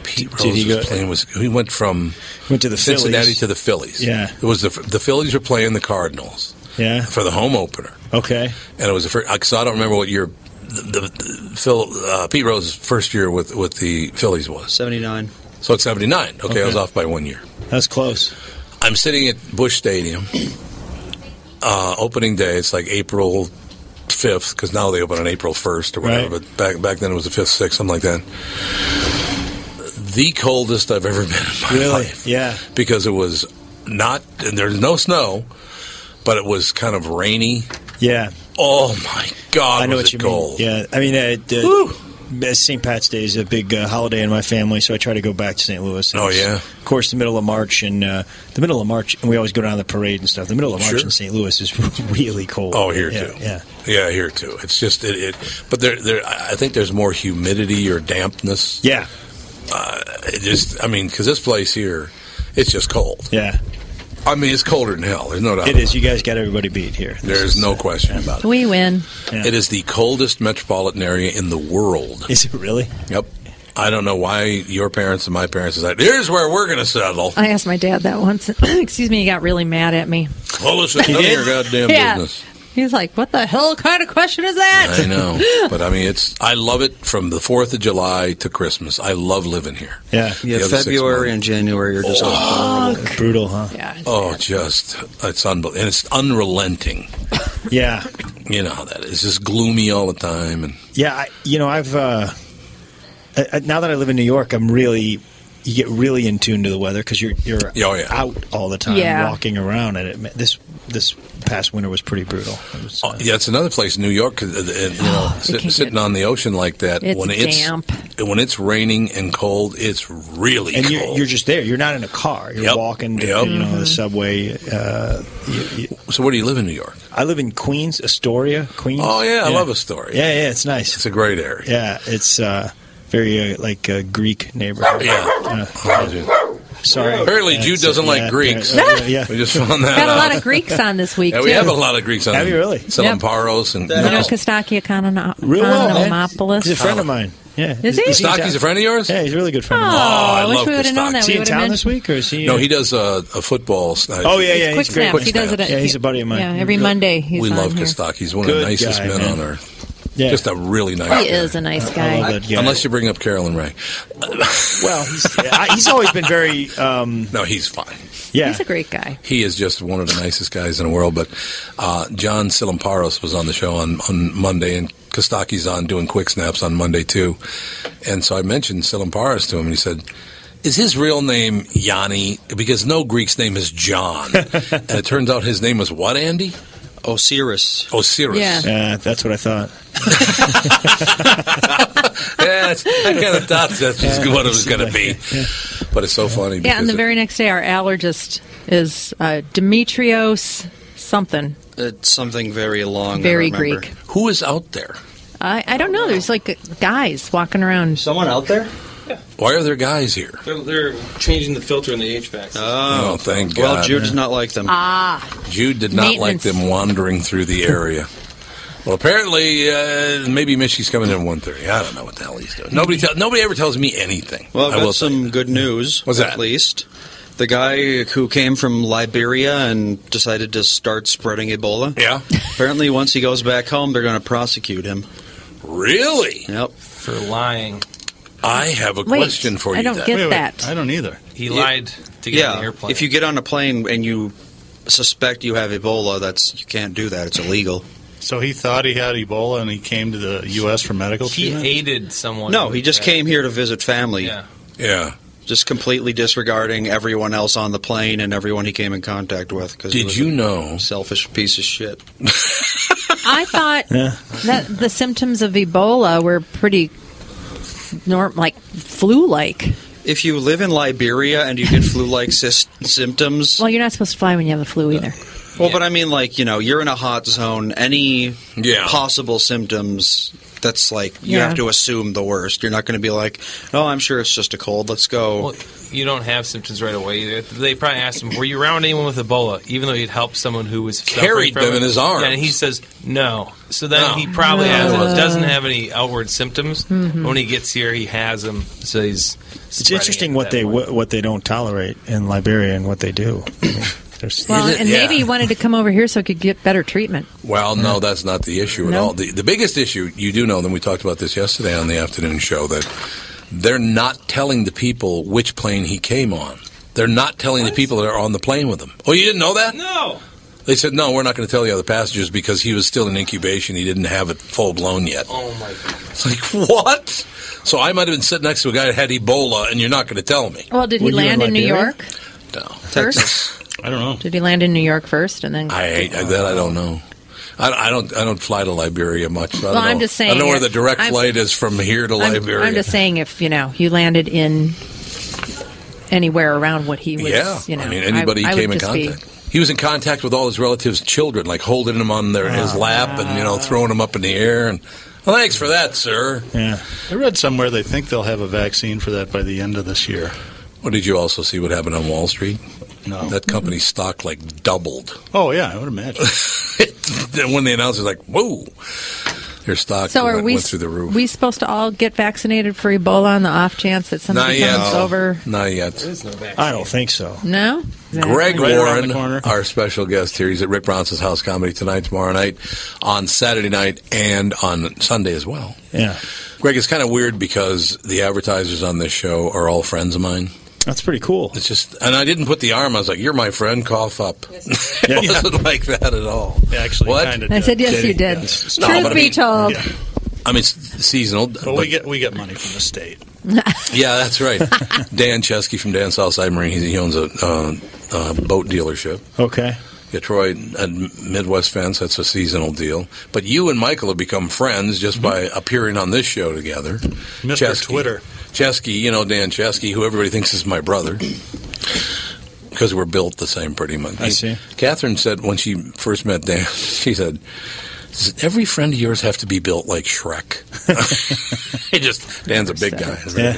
Pete Rose Did he was go- playing. Was he went from Went to the Cincinnati Phillies. to the Phillies? Yeah. it was the the Phillies were playing the Cardinals Yeah. for the home opener, Okay. and it was the first. Because I don't remember what year. The, the, the Phil uh, Pete Rose's first year with with the Phillies was 79. so it's seventy nine. Okay, I was off by one year. That's close. I'm sitting at Busch Stadium, uh, opening day. It's like April 5th, because now they open on April 1st or whatever, Right. but back back then it was the 5th, 6th, something like that. The coldest I've ever been in my Really? life. Yeah. Because it was not, and there's no snow, but it was kind of rainy. Yeah. Oh my God, I know what you cold. mean. Yeah. I mean, uh, the, St. Pat's Day is a big uh, holiday in my family, so I try to go back to St. Louis. And Oh, yeah? Of course, the middle of March and uh, the middle of March, and we always go down to the parade and stuff. The middle of March Sure. in St. Louis is really cold. Oh, here yeah, too. Yeah. Yeah, here too. It's just it, it but there there I think there's more humidity or dampness. Yeah. Uh, it just I mean cuz this place here it's just cold. Yeah. I mean it's colder than hell. There's no doubt. It is. You guys got everybody beat here. There's no question about it. We win. It is the coldest metropolitan area in the world. Is it really? Yep. I don't know why your parents and my parents decided here's where we're going to settle. I asked my dad that once. Excuse me, he got really mad at me. Well, listen, none of your goddamn Yeah. business. He's like, "What the hell kind of question is that?" I know, but I mean, it's. I love it from the Fourth of July to Christmas. I love living here. Yeah. Yeah, The February and January are just Oh, brutal, huh? Yeah. Oh, just it's unbelievable, and it's unrelenting. Yeah. You know how that is. It's just gloomy all the time, and Yeah, I, you know, I've uh, I, I- now that I live in New York, I'm really you get really in tune to the weather because you're you're Oh, yeah. out all the time, Yeah. walking around, and it, this this past winter was pretty brutal. It was, uh, Yeah, it's another place, New York. uh, uh, You know, sit, can't sitting on the ocean like that. It's when it's damp. when it's raining and cold, it's really and cold. you're, you're just there. You're not in a car. You're Yep. walking to Yep. you know the Mhm. subway. Uh, you, you, so where do you live in New York? I live in Queens, Astoria, Queens. Oh yeah, I love Astoria. Yeah, yeah, it's nice. It's a great area. Yeah, it's uh, very uh, like a Greek neighborhood. Yeah. Uh, sorry. Apparently, Yeah, Jude doesn't like yeah, Greeks. yeah, uh, yeah. we just found that Got a out. lot of Greeks on this week. Yeah, we too. have a lot of Greeks on. Have you really? Some Salamparos and You know Kostaki Real well, man. Economopoulos? He's a friend of mine. Yeah, Is he? Kostaki's a friend of yours? Yeah, he's a really good friend Oh, of mine. Oh I wish we would've known that. Is We he in town mentioned- this week, or is he? No, uh, he does uh, a football. Uh, Oh yeah, yeah, Quick he's great. snaps. He does it at- yeah, he's a buddy of mine. Yeah, every Monday he's we love here. Kostaki. He's one of the nicest men on earth. Yeah. Just a really nice. He guy. is a nice guy. love that guy. Unless you bring up Carolyn Ray. Well, he's, I- he's always been very. Um, No, he's fine. yeah, He's a great guy. He is just one of the nicest guys in the world. But uh, John Silamparos was on the show on, on Monday, and Kostaki's on doing quick snaps on Monday too. And so I mentioned Silamparos to him, and he said, "Is his real name Yanni? Because no Greek's name is John." and it turns out his name was what? Andy Osiris. Osiris. Yeah. Yeah, that's what I thought. yeah, I kind of thought that's just what it was going to be. But it's so funny. Yeah, and the because very next day, our allergist is uh, Demetrios something. It's something very long. Very remember. Greek. Who is out there? I, I don't know. There's like guys walking around. Someone out there? Why are there guys here? They're, they're changing the filter in the HVAC. Oh, thank well, God. Well, Jude does not like them. Ah, Jude did not like them wandering through the area. Well, apparently, uh, maybe Mishy's coming in at 1.30. I don't know what the hell he's doing. Nobody, tell, nobody ever tells me anything. Well, I I've will got some good news. What's at least. The guy who came from Liberia and decided to start spreading Ebola. Yeah. Apparently, once he goes back home, they're going to prosecute him. Really? Yep. For lying. I have a Wait, question for you. I don't then. get Wait, wait, that. I don't either. He lied to get on the Yeah. airplane. If you get on a plane and you suspect you have Ebola, that's you can't do that. It's illegal. So he thought he had Ebola and he came to the U.S. for medical he treatment? aided someone. No, he just came here to visit family. Yeah. Yeah. Just completely disregarding everyone else on the plane and everyone he came in contact with. Cause Did you know? Selfish piece of shit. I thought Yeah. that the symptoms of Ebola were pretty norm, like flu-like. If you live in Liberia and you get flu-like sys- symptoms, Well, you're not supposed to fly when you have the flu either. Uh, well, but I mean, like you know, you're in a hot zone. Any Yeah. possible symptoms, that's like you Yeah. have to assume the worst. You're not going to be like, "Oh, I'm sure it's just a cold. Let's go." Well, you don't have symptoms right away. either. They probably asked him, "Were you around anyone with Ebola?" Even though he'd helped someone who was suffering Carried from them it. in his arms. Yeah, and he says no. So then No. he probably has Uh. it. Doesn't have any outward symptoms. Mhm. When he gets here, he has them. So he's. It's interesting what they what, what they don't tolerate in Liberia and what they do. I mean, there's- Well, and Yeah. maybe he wanted to come over here so he could get better treatment. Well, no, that's not the issue at No? all. The, the biggest issue, you do know, then we talked about this yesterday on the afternoon show, that they're not telling the people which plane he came on. They're not telling the people that are on the plane with him. Oh, you didn't know that? No. They said, no, we're not going to tell the other passengers because he was still in incubation. He didn't have it full blown yet. Oh my god. It's like, what? So I might have been sitting next to a guy that had Ebola, and you're not going to tell me. Well, did he Were land in in New York No. first? I don't know. Did he land in New York first and then? I, I that I don't know. I, I don't. I don't fly to Liberia much. So I Well, don't know. I'm just saying. I don't know where the direct I'm- flight is from here to I'm, Liberia. I'm just saying if you know you landed in anywhere around what he was. yeah, you know, I mean anybody I, he I came in just be- contact. He was in contact with all his relatives' children, like holding them on their his oh, lap and you know throwing them up in the air. And well, thanks for that, sir. yeah. I read somewhere they think they'll have a vaccine for that by the end of this year. Well, did you also see what happened on Wall Street? No. That company's stock like doubled. Oh, yeah, I would imagine. Then when they announced, it, it's like, whoa, their stock So are went, we? went through the roof. We supposed to all get vaccinated for Ebola on the off chance that somebody Not yet. comes over? Not yet. I don't think so. No. Greg Right around the Warren, corner. our special guest here. He's at Rick Bronson's House Comedy tonight, tomorrow night, on Saturday night, and on Sunday as well. Yeah, Greg, it's kind of weird because the advertisers on this show are all friends of mine. That's pretty cool. It's just, and I didn't put the arm. I was like, "You're my friend. Cough up." it wasn't like that at all. Actually, What? kind of. I said yes, you did. No, Truth but I be mean- told. I mean, it's seasonal. But we get we get money from the state. Yeah, that's right. Dan Chesky from Dan Southside Marine. He, he owns a uh, uh, boat dealership. Okay. Yeah, Troy at Midwest Fence. That's a seasonal deal. But you and Michael have become friends just by appearing on this show together. Mr. Twitter. Chesky, you know Dan Chesky, who everybody thinks is my brother. Because we're built the same, pretty much. I see. Catherine said when she first met Dan, she said, "Does every friend of yours have to be built like Shrek?" he just Dan's a big guy, isn't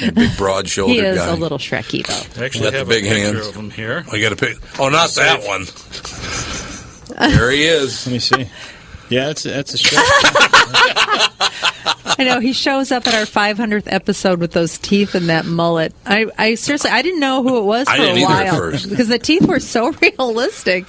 he? A big, broad-shouldered He is guy. a little Shreky though. I actually Got the have big a picture hands. of him here. I got to pick. Oh, not that one. There he is. Let me see. Yeah, that's a, that's a show. I know he shows up at our 500th episode with those teeth and that mullet. I, I seriously, I didn't know who it was for I didn't a either at while first. because the teeth were so realistic.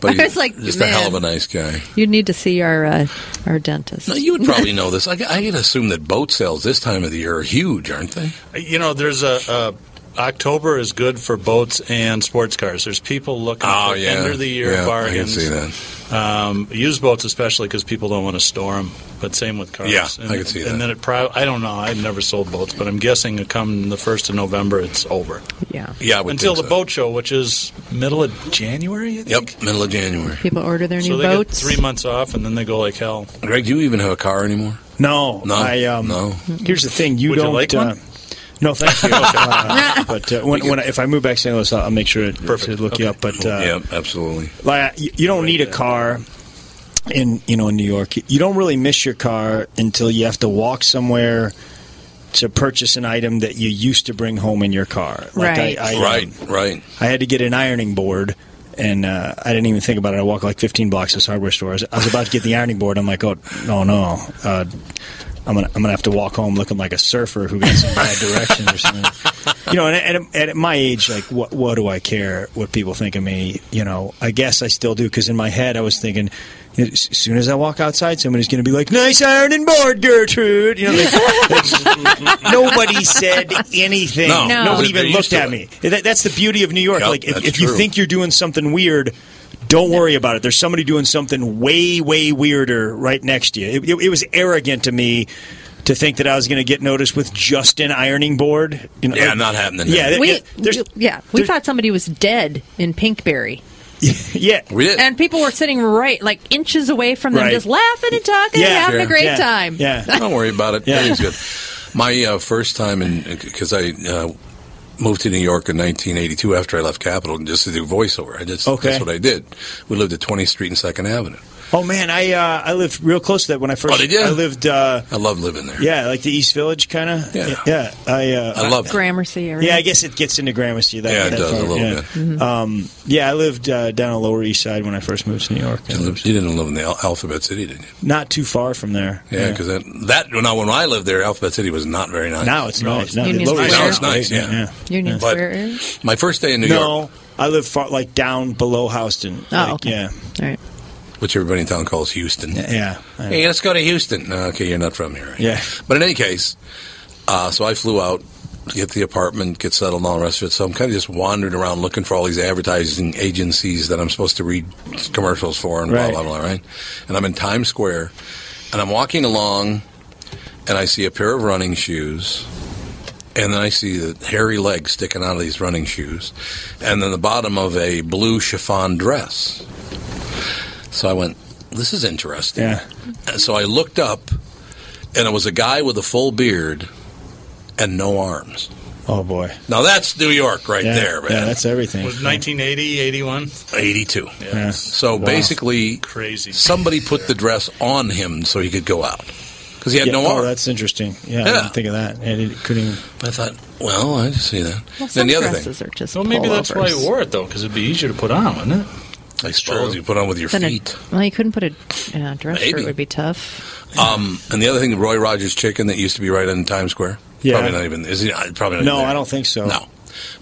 But I he's was like, just man, a hell of a nice guy. you need to see our uh, our dentist. No, you would probably know this. I, I would assume that boat sales this time of the year are huge, aren't they? You know, there's a, a October is good for boats and sports cars. There's people looking Oh, for yeah. end of the year Yeah, I can bargains. see that. Um, used boats, especially because people don't want to store them. But same with cars. Yeah, and, I can see that. And then it probably I don't know. I've never sold boats, but I'm guessing come the first of November, it's over. Yeah. Yeah, I would Until think the so. boat show, which is middle of January. I think? Yep, middle of January. People order their So new they boats. get three months off, and then they go like hell. Greg, do you even have a car anymore? No, No, I um. no. Here's the thing: you Would don't. like uh, one? No, thank you. Uh, but uh, when, when I, if I move back to St. Louis, I'll, I'll make sure to, to look you up. But uh, yeah, absolutely. like you, you don't need a car in you know in New York. You don't really miss your car until you have to walk somewhere to purchase an item that you used to bring home in your car. Like Right. I, I, um, right, right. I had to get an ironing board. And uh, I didn't even think about it. I walked like 15 blocks to this hardware store. I was, I was about to get the ironing board. I'm like, oh, no, no. Uh, I'm gonna, I'm gonna have to walk home looking like a surfer who got some bad directions or something. You know, and, and, and at my age, like, what, what do I care what people think of me? You know, I guess I still do because in my head I was thinking, you know, as soon as I walk outside, somebody's going to be like, "Nice ironing board, Gertrude." You know, like, nobody said anything. No. No. Nobody even looked at it. me. That, that's the beauty of New York. Yep, like, if, if you think you're doing something weird. Don't worry about it. There's somebody doing something way, way weirder right next to you. It, it, it was arrogant to me to think that I was going to get noticed with just an ironing board. You know, Yeah, like- not happening. Yeah, there. we, yeah, there's, yeah, we thought somebody was dead in Pinkberry. yeah, we did. And people were sitting right, like inches away from them, Right. just laughing and talking Yeah, and having sure. a great Yeah. time. Yeah. Don't worry about it. Yeah. Everything's good. My uh, first time in because I uh, moved to New York in 1982 after I left Capitol and just to do voiceover. I just Okay. that's what I did. We lived at 20th Street and Second Avenue. Oh man, I uh, I lived real close to that when I first. Oh, did you? I lived. Uh, I love living there. yeah, like the East Village kind of. Yeah. yeah. I uh, I love it. Gramercy area. Yeah, I guess it gets into Gramercy. That, Yeah, it that does, a little yeah. bit. Mm-hmm. Um, yeah, I lived uh, down on the Lower East Side when I first moved to New York. You, lived- you didn't live in the Al- Alphabet City, did you? Not too far from there. Yeah, because that, that now when I lived there, Alphabet City was not very nice. now it's nice. Now, Union Lower East Square. Now it's nice, great, yeah. Union But- Square area. My first day in New York, No, I live far, like down below Houston. Oh, Like, okay. Yeah, All right. Which everybody in town calls Houston. yeah. Hey, let's go to Houston. No, okay, you're not from here. right? Yeah. But in any case, uh, so I flew out, to get the apartment, get settled, and all the rest of it. So I'm kind of just wandering around looking for all these advertising agencies that I'm supposed to read commercials for and Right. blah, blah, blah, right? And I'm in Times Square, and I'm walking along, and I see a pair of running shoes. And then I see the hairy legs sticking out of these running shoes, and then the bottom of a blue chiffon dress. So I went, "This is interesting." Yeah. And so I looked up, and it was a guy with a full beard and no arms. Oh boy! Now that's New York right Yeah, there, man. yeah, that's everything. Was 1980, 81? 82. Yeah. So Wow. basically, Crazy. somebody put the dress on him so he could go out because he had Yeah, no oh, that's interesting. Yeah, I didn't think of that. And it couldn't even. I thought, well, I just see that. Well, then the other dresses thing, are just Well, maybe that's why he wore it, though, because it'd be easier to put on, wouldn't it? I suppose you put on with your Then a- feet. well, you couldn't put a yeah, dress Maybe. shirt would be tough. Um, and the other thing, the Roy Rogers chicken that used to be right in Times Square. Yeah. Probably not even. Is he? uh, Probably not. No, even. I don't think so. No,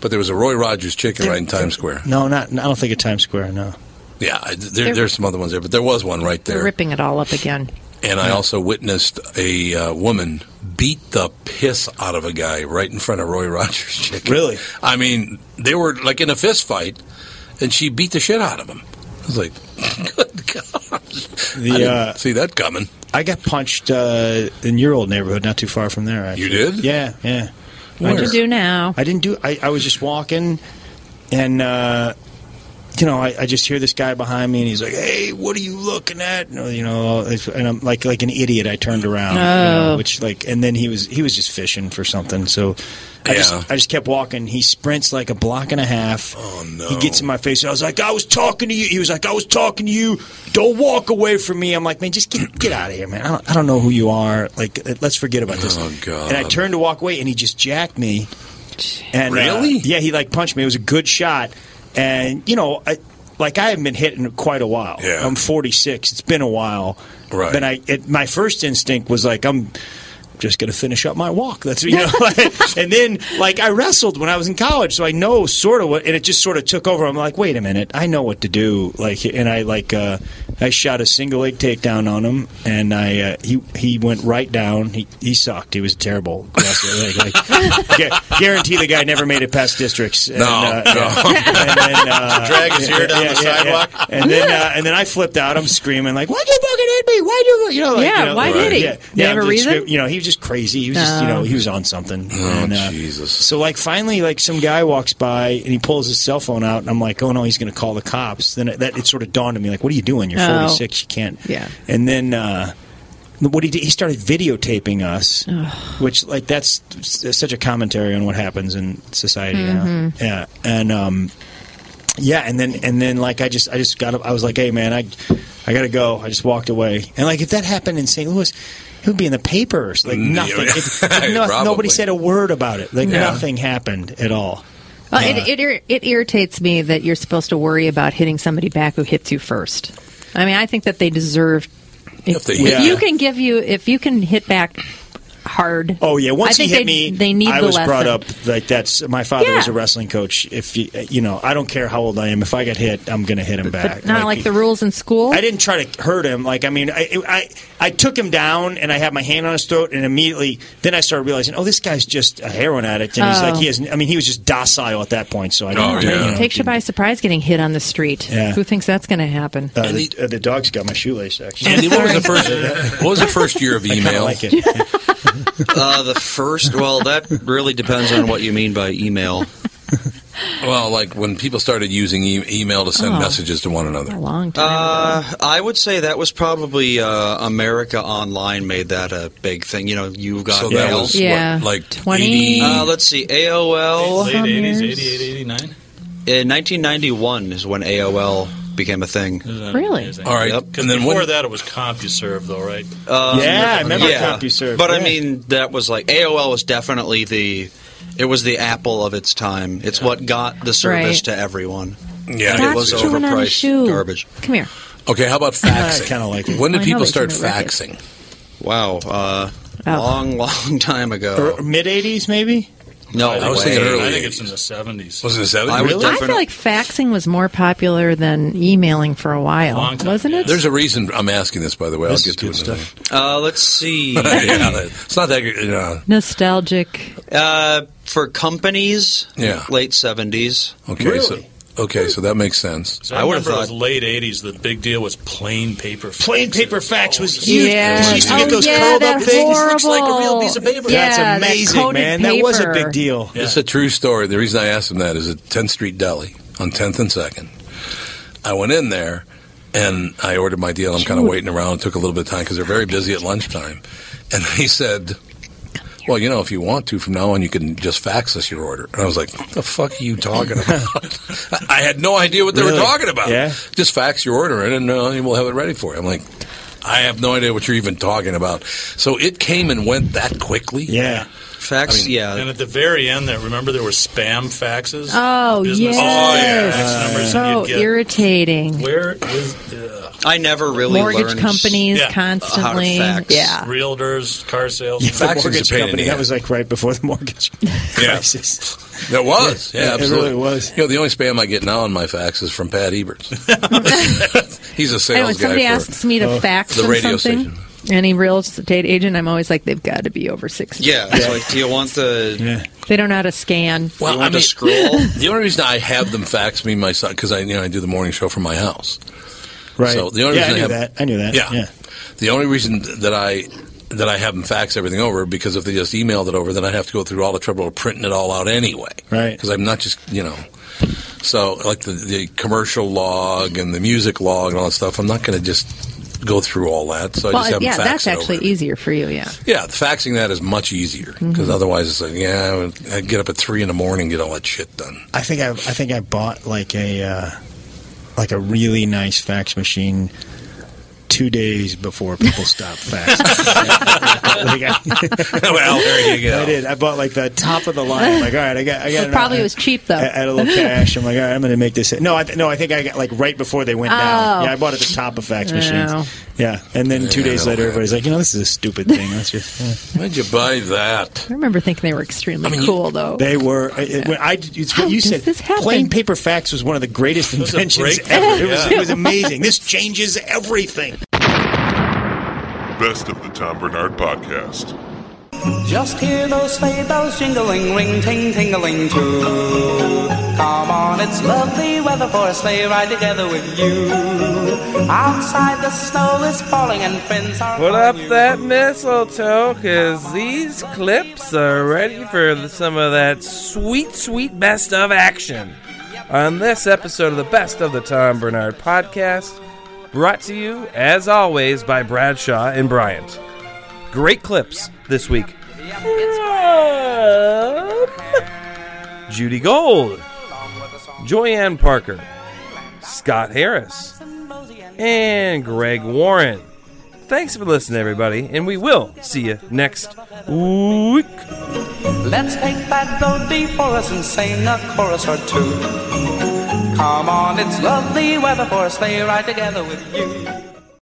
but there was a Roy Rogers chicken right in Times Square. No, not. I don't think at Times Square. No. Yeah, I- there, there's some other ones there, but there was one right They're there. ripping it all up again. And I also witnessed a uh, woman beat the piss out of a guy right in front of Roy Rogers chicken. Really? I mean, they were like in a fist fight, and she beat the shit out of him. I was like, The, I didn't uh, see that coming. I got punched uh, in your old neighborhood, not too far from there. Actually. You did? Yeah, yeah. What'd you do now? I didn't do. I, I was just walking, and uh, you know, I, I just hear this guy behind me, and he's like, "Hey, what are you looking at?" You know, you know, and I'm like like an idiot. I turned around, you know, Oh. which like, and then he was he was just fishing for something. So I Yeah. just I just kept walking. He sprints like a block and a half. Oh no! He gets in my face. I was like, "I was talking to you." He was like, "I was talking to you. Don't walk away from me." I'm like, "Man, just get get out of here, man. I don't, I don't know who you are. Like, uh, let's forget about this." Oh, God. And I turned to walk away, and he just jacked me. And uh, Really? yeah, he like punched me. It was a good shot, and you know, I, like I haven't been hit in quite a while. Yeah. I'm 46. It's been a while. Right. But I, it, my first instinct was like, I'm just going to finish up my walk. That's you know. and then like I wrestled when I was in college, so I know sort of what. And it just sort of took over. I'm like, wait a minute, I know what to do. Like, and I like uh, I shot a single leg takedown on him, and I uh, he he went right down. He he sucked. He was terrible. like, like, gu- guarantee the guy never made it past districts. And, No, uh, no. yeah. And then, uh, Drag his hair down the sidewalk? and then uh, and then I flipped out. I'm screaming like, "Why'd you fucking hit me? Why'd you?" You know, like, Yeah, you know, why did he? Yeah, Did he yeah, have a I'm just reason? scream- You know, he was just crazy. He was just, you know, Oh. he was on something. Oh, and, uh, Jesus. So like finally, like some guy walks by and he pulls his cell phone out, and I'm like, "Oh no, he's going to call the cops." Then it, that it sort of dawned on me, like, "What are you doing? You're Oh. 46. You can't." Yeah. And then. uh what he did, he started videotaping us, which like that's such a commentary on what happens in society. you know? Mhm. Yeah, and um, yeah, and then and then like I just I just got up. I was like, hey man, I I gotta go. I just walked away. And like if that happened in St. Louis, it would be in the papers. Like Mm, nothing. yeah. It- no- nobody said a word about it. Like Yeah. nothing happened at all. Well, Uh, it, it it irritates me that you're supposed to worry about hitting somebody back who hits you first. I mean, I think that they deserve. If, If they- if Yeah. you can give you, if you can hit back hard. Oh yeah, once I he hit they, me, they need I the was lesson. brought up like that's my father was a wrestling coach. If you, you know, I don't care how old I am. If I get hit, I'm going to hit him back. but not like, the rules in school. I didn't try to hurt him. Like I mean, I, I I took him down and I had my hand on his throat, and immediately then I started realizing, oh, this guy's just a heroin addict, and he's Oh. like he has. I mean, he was just docile at that point. So I didn't. you know, Takes you by surprise getting hit on the street. Yeah. Who thinks that's going to happen? uh, the, uh, the dog's got my shoelace actually. Andy, what was the first? What was the first year of I kinda email? like it. uh, the first, well, that really depends on what you mean by email. Well, like when people started using e- email to send Oh. messages to one another. A long Uh, I would say that was probably uh, America Online made that a big thing. You know, you got So that mail. was, what, Yeah. like 20 80 Uh, let's see, AOL. Late 80s, 88, 89? In 1991 is when AOL became a thing. Really? All right. Because And then before when- that, it was CompuServe, though, right? Uh, Yeah, I remember yeah. CompuServe, But I mean, that was like AOL was definitely the. It was the Apple of its time. It's what got the service Right. to everyone. Yeah, Stop it was chewing on his overpriced garbage. Come here. Okay, how about faxing? Kinda like it. When did know people start you like it. faxing? Wow, uh, Oh. long, long time ago. Mid '80s, maybe. No, I was thinking early. I think it's in the 70s. Was it the 70s? I would Really? I feel like faxing was more popular than emailing for a while, Long time, wasn't it? There's a reason I'm asking this, by the way. This I'll is get to good it. in a stuff. Uh, let's see. yeah, it's not that good. You know. Nostalgic. Uh, for companies, Yeah. late 70s. Okay, so okay, so that makes sense. So I, I would've remember it was late 80s. The big deal was plain paper fax. Plain paper fax was oh, huge. Yeah. You used to get Oh, those yeah, curled up things. horrible. Looks like a real piece of paper. Yeah, That's amazing, coated man. That was a big deal. Yeah. It's a true story. The reason I asked him that is at 10th Street Deli on 10th and 2nd. I went in there and I ordered my deal. I'm kind of waiting around. It took a little bit of time because they're very busy at lunchtime. And he said, well, you know, if you want to, from now on, you can just fax us your order. And I was like, what the fuck are you talking about? I had no idea what they were talking about. Yeah? Just fax your order in and uh, we'll have it ready for you. I'm like, I have no idea what you're even talking about. So it came and went that quickly. Yeah. Fax, I mean- yeah. And at the very end, there remember there were spam faxes. Oh, yes. Oh, yeah. Fax so get- irritating. Where is uh, I never really Mortgage learned companies Yeah. constantly. fax. Yeah. realtors, car sales? The Faxing's a mortgage pain company. the That was like right before the mortgage crisis. That was. Yeah, Yeah, it absolutely. really was. You know, the only spam I get now on my fax is from Pat Eberts. He's a I know sales when somebody guy for asks me to fax the radio something, station. Any real estate agent, I'm always like, they've got to be over 60. Yeah, it's like, do you want the. Yeah. They don't know how to scan. Well, you I want mean, to scroll? the only reason I have them fax me my son because I you know I do the morning show from my house, Right. So the only Yeah, I reason knew have, that. I knew that. Yeah. Yeah. The only reason that I that I have them fax everything over because if they just emailed it over, then I'd have to go through all the trouble of printing it all out anyway. Right. Because I'm not just you know. So like the the commercial log and the music log and all that stuff, I'm not going to just go through all that. So I just have yeah, fax that's it actually over. easier for you. Yeah. Yeah, faxing that is much easier because Mhm. otherwise it's like, yeah, I get up at three in the morning and get all that shit done. I think I, I think I bought like a uh, like a really nice fax machine two days before people stopped faxing. Like, I- well, there you go. I did. I bought like the top of the line. I'm like, all right, I got, I got. It probably was cheap though. I had a little cash. I'm like, all right, I'm going to make this. No, I no, I think I got like right before they went down. Oh. Yeah, I bought at the top of fax machines. Yeah, and then two days later, everybody's like, you know, this is a stupid thing. Let's just. Why'd you buy that? I remember thinking they were extremely cool though. They were. uh, It, when I, it's what How you does said. this happen? Plain paper fax was one of the greatest inventions breakthrough, ever. It was, yeah. it was amazing. This changes everything. Best of the Tom Barnard Podcast. Just hear those sleigh bells jingling, ring, ting, tingling too. Come on, it's lovely weather for a sleigh ride together with you. Outside the snow is falling and friends are. Put up that mistletoe, cause these clips are ready for the- some of that sweet, sweet best of action. On this episode of the Best of the Tom Barnard podcast, brought to you, as always, by Bradshaw and Bryant. Great clips this week. From Judy Gold, Joyann Parker, Scott Harris, and Greg Warren. Thanks for listening, everybody, and we will see you next week. Let's take that road before us and sing a chorus or two. Come on, it's lovely weather for a sleigh ride together with you.